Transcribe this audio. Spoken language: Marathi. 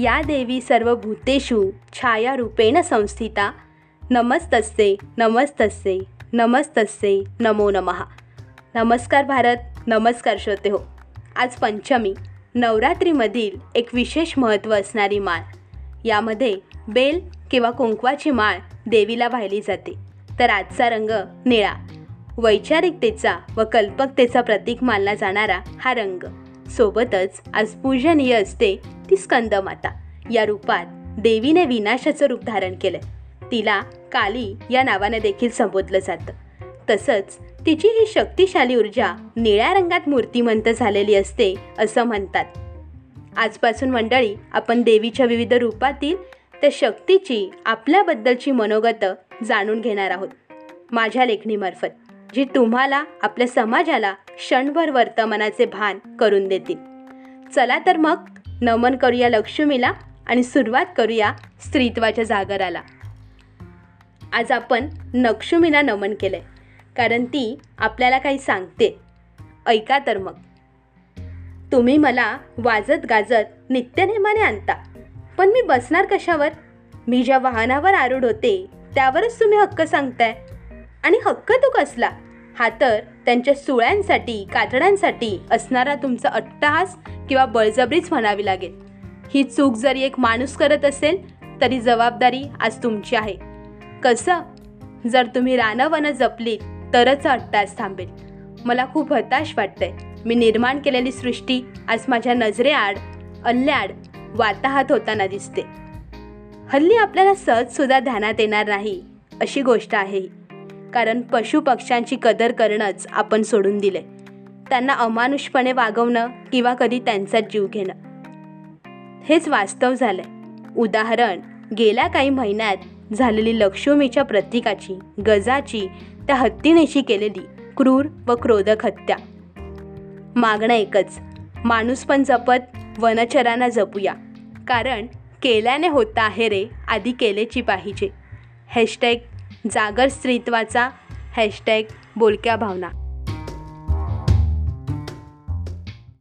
या देवी सर्व भूतेषु छायारूपेण संस्थिता. नमस्तस्ते नमस्तस्ते नमस्तस्ते नमो नमः. नमस्कार भारत नमस्कार श्रोते हो. आज पंचमी नवरात्रीमधील एक विशेष महत्त्व असणारी माळ. यामध्ये बेल किंवा कुंकवाची माळ देवीला वाहिली जाते. तर आजचा रंग निळा. वैचारिकतेचा व कल्पकतेचा प्रतीक मानला जाणारा हा रंग. सोबतच आज पूजनीय असते ती स्कंदमाता. या रूपात देवीने विनाशाचं रूप धारण केलंय तिला काली या नावाने देखील संबोधलं जातं. तसंच तिची ही शक्तिशाली ऊर्जा निळ्या रंगात मूर्तिमंत झालेली असते असं म्हणतात. आजपासून मंडळी आपण देवीच्या विविध रूपातील त्या शक्तीची आपल्याबद्दलची मनोगत जाणून घेणार आहोत. माझ्या लेखणीमार्फत जी तुम्हाला आपल्या समाजाला क्षणभर वर्तमानाचे भान करून देतील. चला तर मग नमन करूया लक्ष्मीला आणि सुरुवात करूया स्त्रीत्वाच्या जागराला. आज आपण लक्ष्मीला नमन केलंय कारण ती आपल्याला काही सांगते. ऐका तर मग. तुम्ही मला वाजत गाजत नित्यनेमाने आणता पण मी बसणार कशावर? मी ज्या वाहनावर आरूढ होते त्यावरच तुम्ही हक्क सांगताय. आणि हक्क तो कसला? हा तर त्यांच्या सुळ्यांसाठी कातड्यांसाठी असणारा तुमचा अट्टहास किंवा बळजबरीच म्हणावी लागेल. ही चूक जरी एक माणूस करत असेल तरी जबाबदारी आज तुमची आहे. कसं? जर तुम्ही रानवनं जपलीत तरच अट्टास थांबेल. मला खूप हताश वाटतंय. मी निर्माण केलेली सृष्टी आज माझ्या नजरेआड अल्ल्याआड वाताहात होताना दिसते. हल्ली आपल्याला सहजसुद्धा ध्यानात येणार नाही अशी गोष्ट आहे कारण पशुपक्ष्यांची कदर करणंच आपण सोडून दिले. त्यांना अमानुषपणे वागवणं किंवा कधी त्यांचा जीव घेणं. हेच वास्तव झालंय. उदाहरण गेल्या काही महिन्यात झालेली लक्ष्मीच्या प्रतीकाची गजाची त्या हत्तीनेशी केलेली क्रूर व क्रोधक हत्या. मागणं एकच माणूस पण जपत वनचरांना जपूया. कारण केल्याने होता आहे रे आधी केलेची पाहिजे. हॅशटॅग जागर स्त्रीत्वाचा हॅशटॅग बोलक्या भावना.